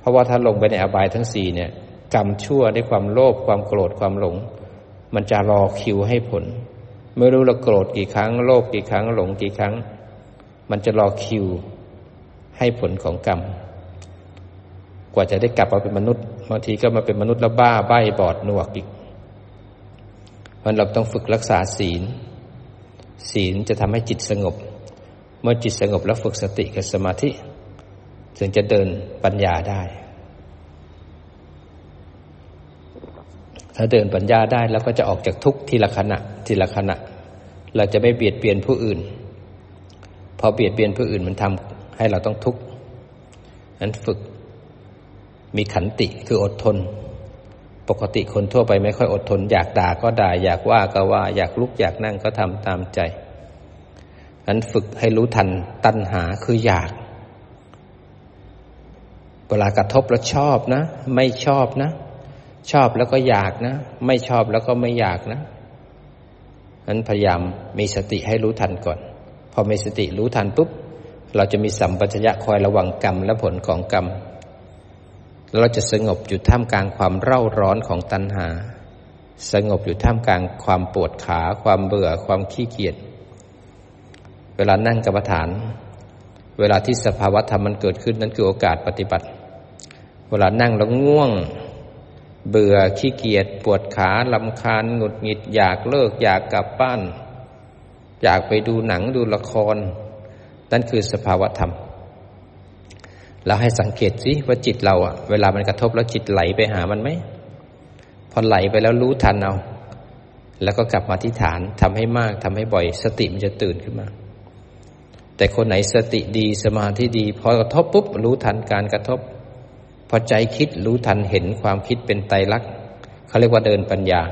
เพราะว่าถ้าลงไปในอบายทั้งสี่เนี่ย กรรมชั่วด้วยความโลภความโกรธความหลง มันจะรอคิวให้ผล ไม่รู้เราโกรธกี่ครั้ง โลภกี่ครั้ง หลงกี่ครั้ง มันจะรอคิวให้ผลของกรรม กว่าจะได้กลับมาเป็นมนุษย์บางทีก็มาเป็นมนุษย์แล้วบ้าใบ้บอดหนวกอีกมันเราต้องฝึกรักษาศีล ศีลจะทำให้จิตสงบ เมื่อจิตสงบแล้วฝึกสติกับสมาธิ ถึงจะเดินปัญญาได้ ถ้าเดินปัญญาได้แล้วก็จะออกจากทุกทีละขณะทีละขณะ เราจะไม่เบียดเบียนผู้อื่น พอเบียดเบียนผู้อื่นมันทำให้เราต้องทุกข์นั้นฝึก มีขันติคืออดทน ปกติคนทั่วไปไม่ค่อยอดทน อยากด่าก็ด่า อยากว่าก็ว่า อยากลุกอยากนั่งก็ทำตามใจนั้นฝึกให้รู้ทันตัณหาคืออยาก เวลากระทบแล้วชอบนะ ไม่ชอบนะ ชอบแล้วก็อยากนะ ไม่ชอบแล้วก็ไม่อยากนะนั้นพยายามมีสติให้รู้ทันก่อน พอมีสติรู้ทันปุ๊บ เราจะมีสัมปชัญญะคอยระวังกรรมและผลของกรรม เราจะสงบอยู่ท่ามกลางความเร่าร้อนของตัณหา สงบอยู่ท่ามกลางความปวดขา ความเบื่อ ความขี้เกียจ เวลานั่งกรรมฐาน เวลาที่สภาวะธรรมมันเกิดขึ้นนั้นคือโอกาสปฏิบัติ เวลานั่งแล้วง่วง เบื่อขี้เกียจปวดขาลำคาญหงุดหงิดอยากเลิกอยากกลับบ้าน อยากไปดูหนังดูละคร นั่นคือสภาวะธรรมเราให้สังเกตสิว่าจิตเราอะเวลามันกระทบแล้วจิตไหลไปหามันไหมพอไหลไปแล้วรู้ทันเอา แล้วก็กลับมาที่ฐานทำให้มากทำให้บ่อย สติมันจะตื่นขึ้นมา แต่คนไหนสติดีสมาธิดี พอกระทบปุ๊บรู้ทันการกระทบ พอใจคิดรู้ทันเห็นความคิดเป็นไตรลักษณ์เขาเรียกว่าเดินปัญญา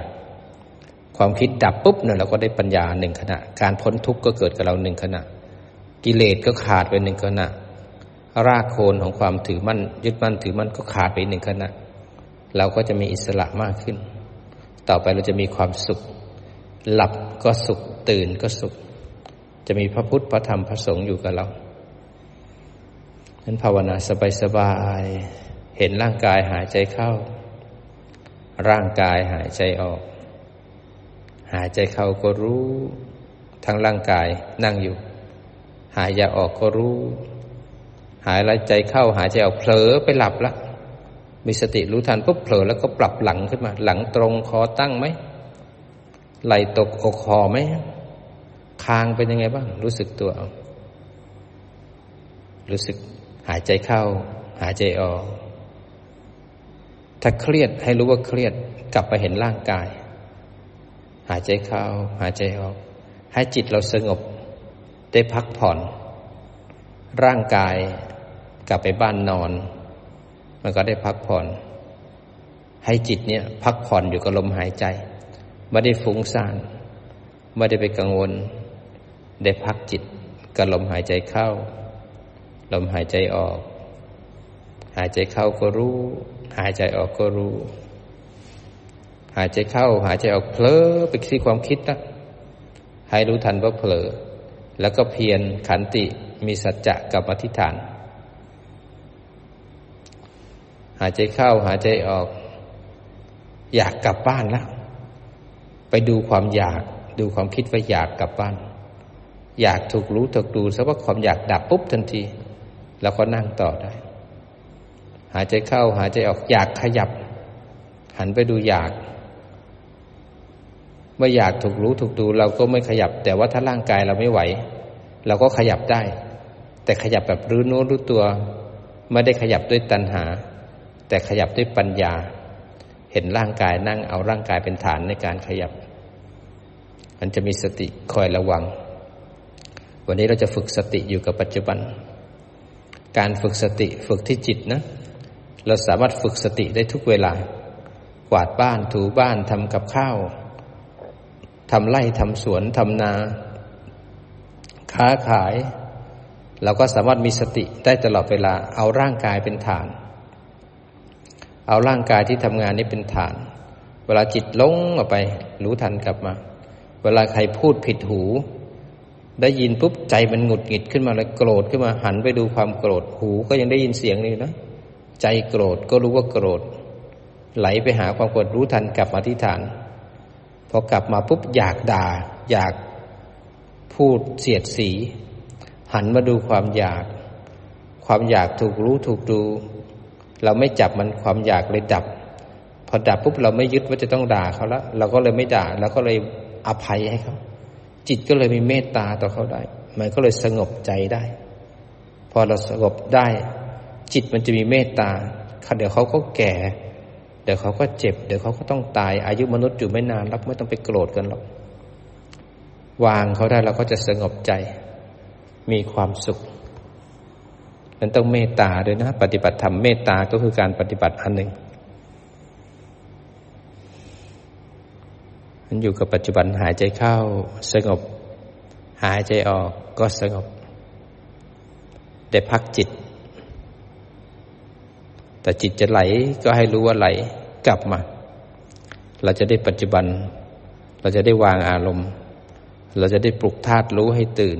ความคิดดับปุ๊บเนี่ยเราก็ได้ปัญญาหนึ่งขณะ การพ้นทุกข์ก็เกิดกับเราหนึ่งขณะ กิเลสก็ขาดไปหนึ่งขณะ รากโคนของความถือมั่น ยึดมั่นถือมั่นก็ขาดไปหนึ่งขณะ เราก็จะมีอิสระมากขึ้น ต่อไปเราจะมีความสุข หลับก็สุขตื่นก็สุข จะมีพระพุทธพระธรรมพระสงฆ์อยู่กับเรานั้นภาวนาสบายๆ เห็นร่างกายหายใจเข้า ร่างกายหายใจออก หายใจเข้าก็รู้ ทั้งร่างกายนั่งอยู่ หายใจออกก็รู้ หายใจเข้าหายใจออกเผลอไปหลับละมีสติรู้ทันปุ๊บเผลอแล้วก็ปรับหลังขึ้นมา หลังตรงคอตั้งไหมไหลตกอกคอไหมคางเป็นยังไงบ้าง รู้สึกตัวเอารู้สึกหายใจเข้า หายใจออก ถ้าเครียดให้รู้ว่าเครียดกลับไปเห็นร่างกาย หายใจเข้า หายใจออก ให้จิตเราสงบ ได้พักผ่อน ร่างกายกลับไปบ้านนอน มันก็ได้พักผ่อน ให้จิตเนี่ยพักผ่อนอยู่กับลมหายใจ ไม่ได้ฟุ้งซ่าน ไม่ได้ไปกังวล ได้พักจิตกับลมหายใจเข้า ลมหายใจออก หายใจเข้าก็รู้ หายใจออกก็รู้ หายใจเข้า หายใจออกเผลอไปที่ความคิดนะให้รู้ทันว่าเผลอ แล้วก็เพียรขันติมีสัจจะกับอธิษฐาน หายใจเข้าหายใจออก อยากกลับบ้านแล้วไปดูความอยาก ดูความคิดว่าอยากกลับบ้าน อยากถูกรู้ถูกดูซะว่าความอยากดับปุ๊บทันที แล้วก็นั่งต่อได้ หายใจเข้าหายใจออกอยากขยับ หันไปดูอยากเมื่ออยากถูกรู้ถูกดูเราก็ไม่ขยับ แต่ว่าถ้าร่างกายเราไม่ไหว เราก็ขยับได้ แต่ขยับแบบรู้นู้รู้ตัว ไม่ได้ขยับด้วยตัณหา แต่ขยับด้วยปัญญา เห็นร่างกายนั่งเอาร่างกายเป็นฐานในการขยับ มันจะมีสติคอยระวัง วันนี้เราจะฝึกสติอยู่กับปัจจุบัน การฝึกสติฝึกที่จิตนะ เราสามารถฝึกสติได้ทุกเวลา กวาดบ้านถูบ้านทำกับข้าวทำไร่ทำสวนทำนา ค้าขาย เราก็สามารถมีสติได้ตลอดเวลา เอาร่างกายเป็นฐาน เอาร่างกายที่ทำงานนี้เป็นฐาน เวลาจิตลงออกไป รู้ทันกลับมา เวลาใครพูดผิดหู ได้ยินปุ๊บใจมันหงุดหงิดขึ้นมาเลยโกรธขึ้นมาหันไปดูความโกรธหูก็ยังได้ยินเสียงนี้นะ ใจโกรธก็รู้ว่าโกรธ ไหลไปหาความโกรธรู้ทันกลับมาที่ฐาน พอกลับมาปุ๊บอยากด่า อยากพูดเสียดสี หันมาดูความอยาก ความอยากถูกรู้ถูกดู เราไม่จับมันความอยากเลยดับ พอดับปุ๊บเราไม่ยึดว่าจะต้องด่าเขาล้วเราก็เลยไม่ด่าเราก็เลยอภัยให้เขาจิตก็เลยมีเมตตาต่อเขาได้ มันก็เลยสงบใจได้ พอเราสงบได้ จิตมันจะมีเมตตาเดี๋ยวเขาก็แก่ เดี๋ยวเขาก็เจ็บ เดี๋ยวเขาก็ต้องตาย อายุมนุษย์อยู่ไม่นานรับไม่ต้องไปโกรธกันหรอก วางเขาได้เราก็จะสงบใจ มีความสุขนั้นต้องเมตตาด้วยนะ ปฏิบัติธรรมเมตตาก็คือการปฏิบัติอันหนึ่งมันอยู่กับปัจจุบันหายใจเข้าสงบ หายใจออกก็สงบ ได้พักจิต แต่จิตจะไหลก็ให้รู้ว่าไหลกลับมา เราจะได้ปัจจุบัน เราจะได้วางอารมณ์ เราจะได้ปลุกธาตุรู้ให้ตื่น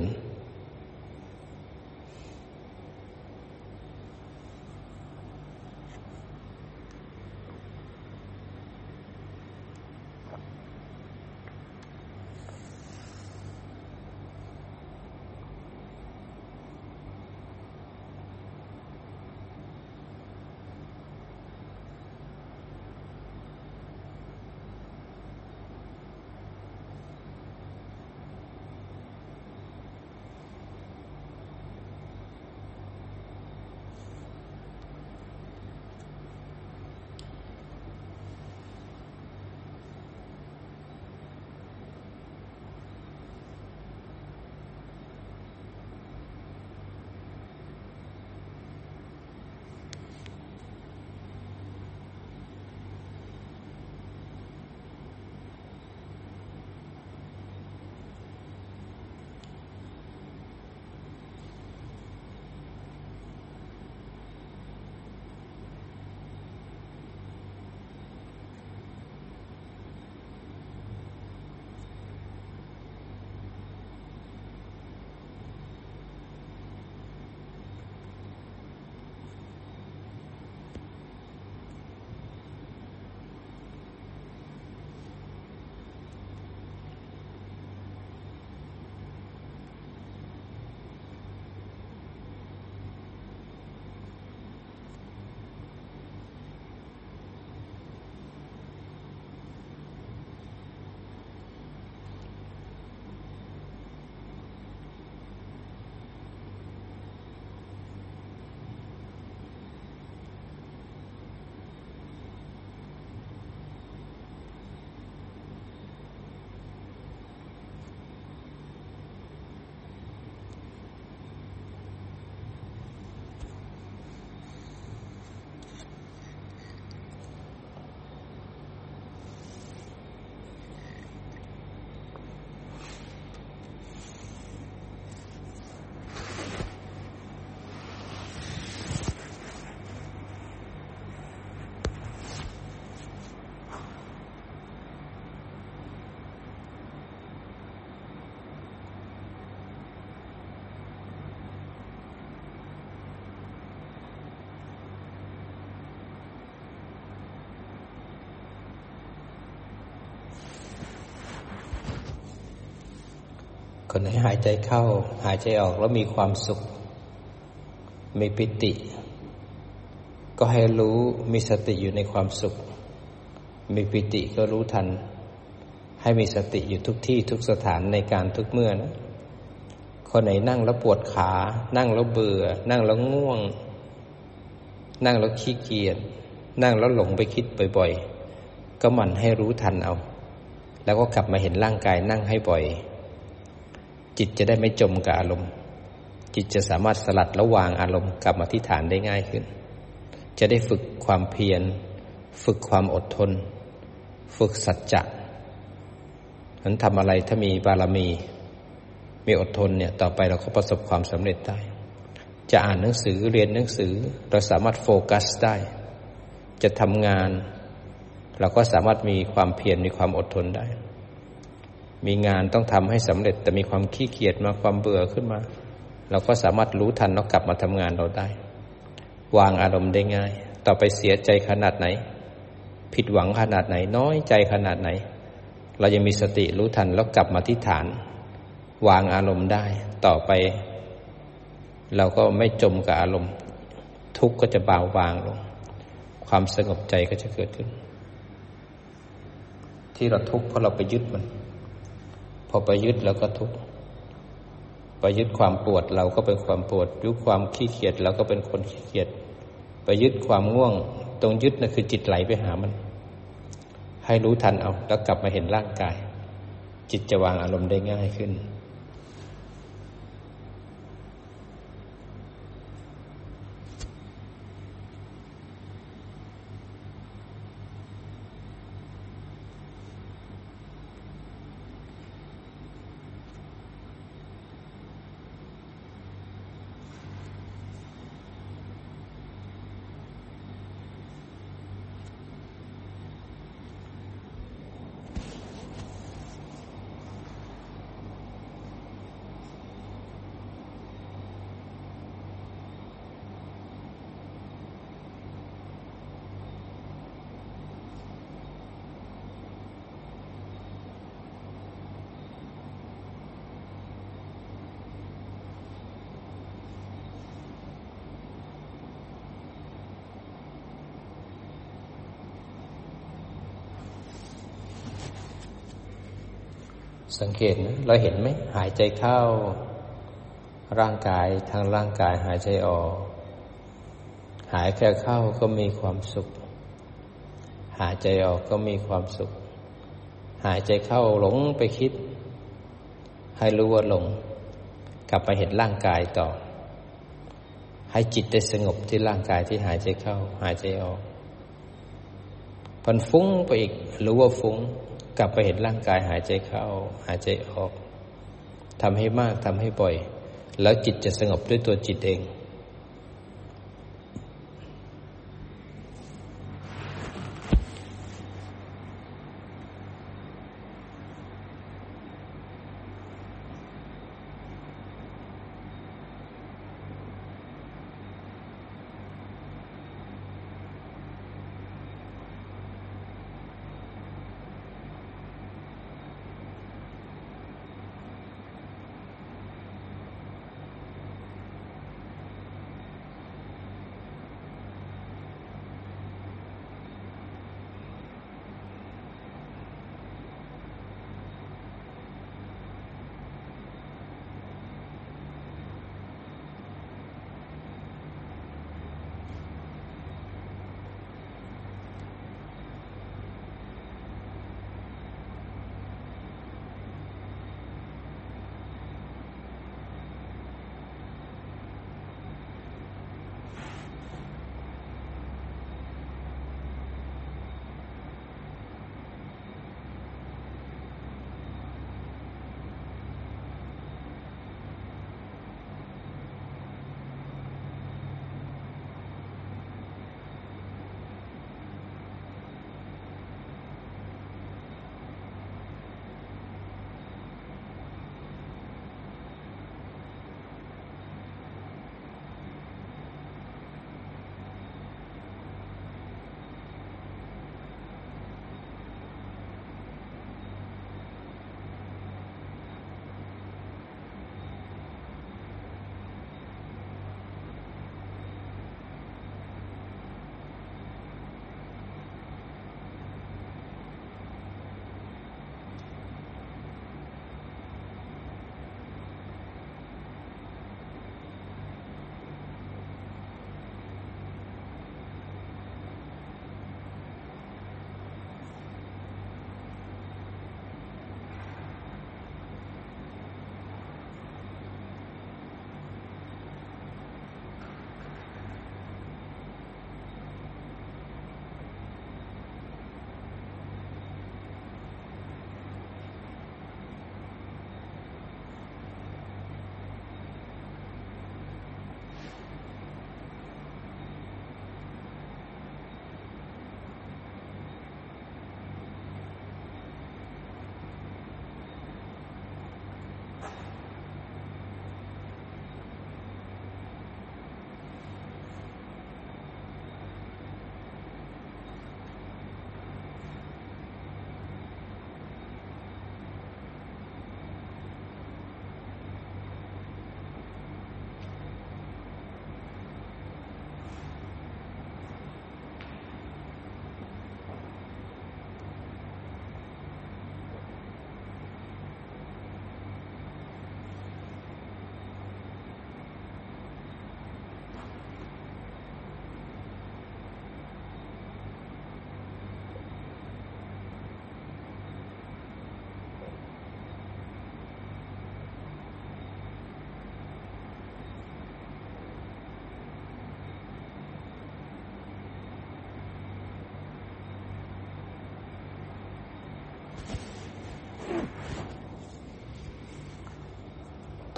คนไหนหายใจเข้า หายใจออกแล้วมีความสุข มีปิติ ก็ให้รู้มีสติอยู่ในความสุข มีปิติก็รู้ทัน ให้มีสติอยู่ทุกที่ทุกสถานในการทุกเมื่อนะคนไหนนั่งแล้วปวดขา นั่งแล้วเบื่อ นั่งแล้วง่วง นั่งแล้วขี้เกียจ นั่งแล้วหลงไปคิดบ่อย ๆ ก็มันให้รู้ทันเอา แล้วก็กลับมาเห็นร่างกายนั่งให้บ่อย จิตจะได้ไม่จมกับอารมณ์ จิตจะสามารถสลัดระวางอารมณ์กลับมาที่ฐานได้ง่ายขึ้น จะได้ฝึกความเพียร ฝึกความอดทน ฝึกสัจจะนั้นทำอะไรถ้ามีบารมี มีอดทนเนี่ยต่อไปเราก็ประสบความสำเร็จได้ จะอ่านหนังสือเรียนหนังสือเราสามารถโฟกัสได้ จะทำงาน เราก็สามารถมีความเพียรมีความอดทนได้ มีงานต้องทำให้สำเร็จ แต่มีความขี้เกียจมาความเบื่อขึ้นมา เราก็สามารถรู้ทันแล้วกลับมาทำงานเราได้ วางอารมณ์ได้ง่าย ต่อไปเสียใจขนาดไหน ผิดหวังขนาดไหน น้อยใจขนาดไหน เรายังมีสติรู้ทันแล้วกลับมาที่ฐาน วางอารมณ์ได้ ต่อไป เราก็ไม่จมกับอารมณ์ ทุกข์ก็จะเบาบางลง ความสงบใจก็จะเกิดขึ้น ที่เราทุกข์เพราะเราไปยึดมัน พอไปยึดเราก็ทุกข์ไปยึดความปวดเราก็เป็นความปวดยึดความขี้เกียจเราก็เป็นคนขี้เกียจไปยึดความง่วง ตรงยึดนั่นคือจิตไหลไปหามัน ให้รู้ทันเอาแล้วกลับมาเห็นร่างกาย จิตจะวางอารมณ์ได้ง่ายขึ้น สังเกตนะเราเห็นไหมหายใจเข้า ร่างกายทางร่างกายหายใจออก หายใจเข้าก็มีความสุข หายใจออกก็มีความสุข หายใจเข้าหลงไปคิด ให้รู้ว่าหลง กลับไปเห็นร่างกายต่อ ให้จิตได้สงบที่ร่างกายที่หายใจเข้า หายใจออกมันฟุ้งไปอีกรู้ว่าฟุ้ง กลับไปเห็นร่างกายหายใจเข้า หายใจออกทำให้มากทำให้บ่อย แล้วจิตจะสงบด้วยตัวจิตเอง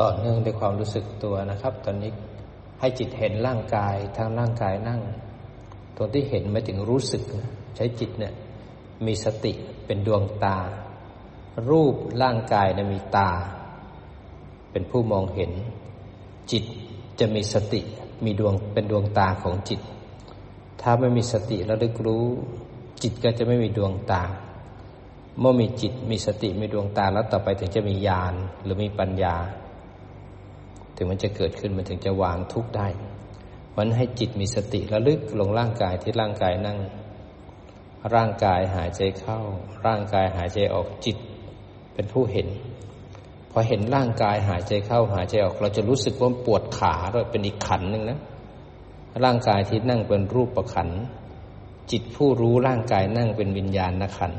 ต่อเนื่องด้วยความรู้สึกตัวนะครับ ตอนนี้ให้จิตเห็นร่างกายทางร่างกายนั่งตรงที่เห็นไม่ถึงรู้สึก ใช้จิตเนี่ยมีสติเป็นดวงตา รูปร่างกายนะมีตา เป็นผู้มองเห็น จิตจะมีสติมีดวงเป็นดวงตาของจิต ถ้าไม่มีสติระลึกรู้ จิตก็จะไม่มีดวงตา เมื่อมีจิตมีสติมีดวงตาแล้วต่อไปถึงจะมีญาณหรือมีปัญญา ถึงมันจะเกิดขึ้นมันถึงจะวางทุกข์ได้ มันให้จิตมีสติระลึกลงร่างกายที่ร่างกายนั่ง ร่างกายหายใจเข้า ร่างกายหายใจออกจิต เป็นผู้เห็นพอเห็นร่างกายหายใจเข้าหายใจออก เราจะรู้สึกว่าปวดขาด้วยเป็นอีกขันหนึ่งนะร่างกายที่นั่งเป็นรูปประขันจิตผู้รู้ร่างกายนั่งเป็นวิญญาณนขัน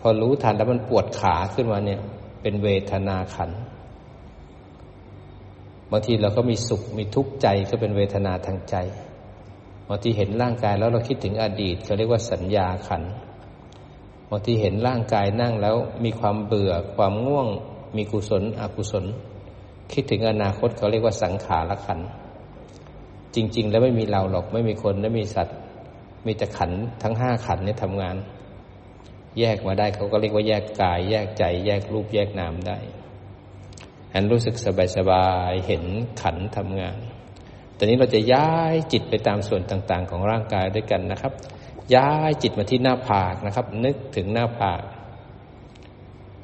พอรู้ทันแล้วมันปวดขาขึ้นมาเนี่ย เป็นเวทนาขัน บางทีเราก็มีสุขมีทุกข์ใจก็เป็นเวทนาทางใจบางทีเห็นร่างกายแล้วเราคิดถึงอดีตเขาเรียกว่าสัญญาขันบางทีเห็นร่างกายนั่งแล้วมีความเบื่อความง่วง มีกุศล อกุศล คิดถึงอนาคตเขาเรียกว่าสังขารขันจริง ๆ แล้วไม่มีเราหรอกไม่มีคนไม่มีสัตว์ มีแต่ขันทั้งห้าขันนี่ทำงาน แยกมาได้เขาก็เรียกว่าแยกกาย แยกใจ แยกรูปแยกนามได้ อันรู้สึกสบายๆเห็นขันทำงาน ตอนนี้เราจะย้ายจิตไปตามส่วนต่างๆ ของร่างกายด้วยกันนะครับ ย้ายจิตมาที่หน้าผากนะครับ นึกถึงหน้าผาก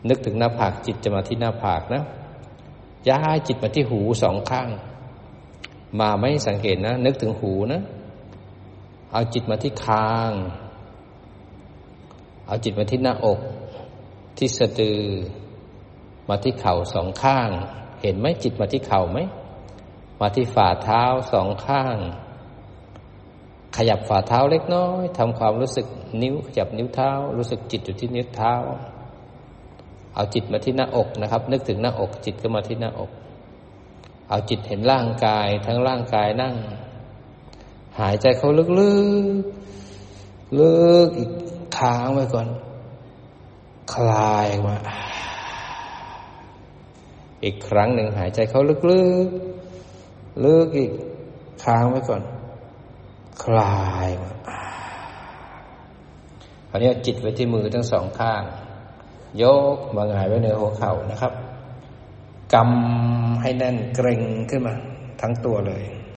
นึกถึงหน้าผากจิตจะมาที่หน้าผากนะ ย้ายจิตมาที่หูสองข้าง มาไม่สังเกตนะ นึกถึงหูนะ เอาจิตมาที่คาง เอาจิตมาที่หน้าอก ที่สะดือ มาที่เข่าสองข้าง เห็นไหมจิตมาที่เข่าไหม มาที่ฝ่าเท้าสองข้าง ขยับฝ่าเท้าเล็กน้อยทำความรู้สึกนิ้วขยับนิ้วเท้า รู้สึกจิตอยู่ที่นิ้วเท้า เอาจิตมาที่หน้าอกนะครับ นึกถึงหน้าอกจิตก็มาที่หน้าอก เอาจิตเห็นร่างกายทั้งร่างกายนั่ง หายใจเข้าลึกๆลึกอีกค้างไว้ก่อน คลายออกมา อีกครั้งหนึ่งหายใจเขาลึกๆ ลึกอีกค้างไว้ก่อน คลายคราวนี้จิตไว้ที่มือทั้งสองข้าง ยกมาหงายไว้เหนือหัวเข่านะครับกำให้แน่นเกร็งขึ้นมา ทั้งตัวเลย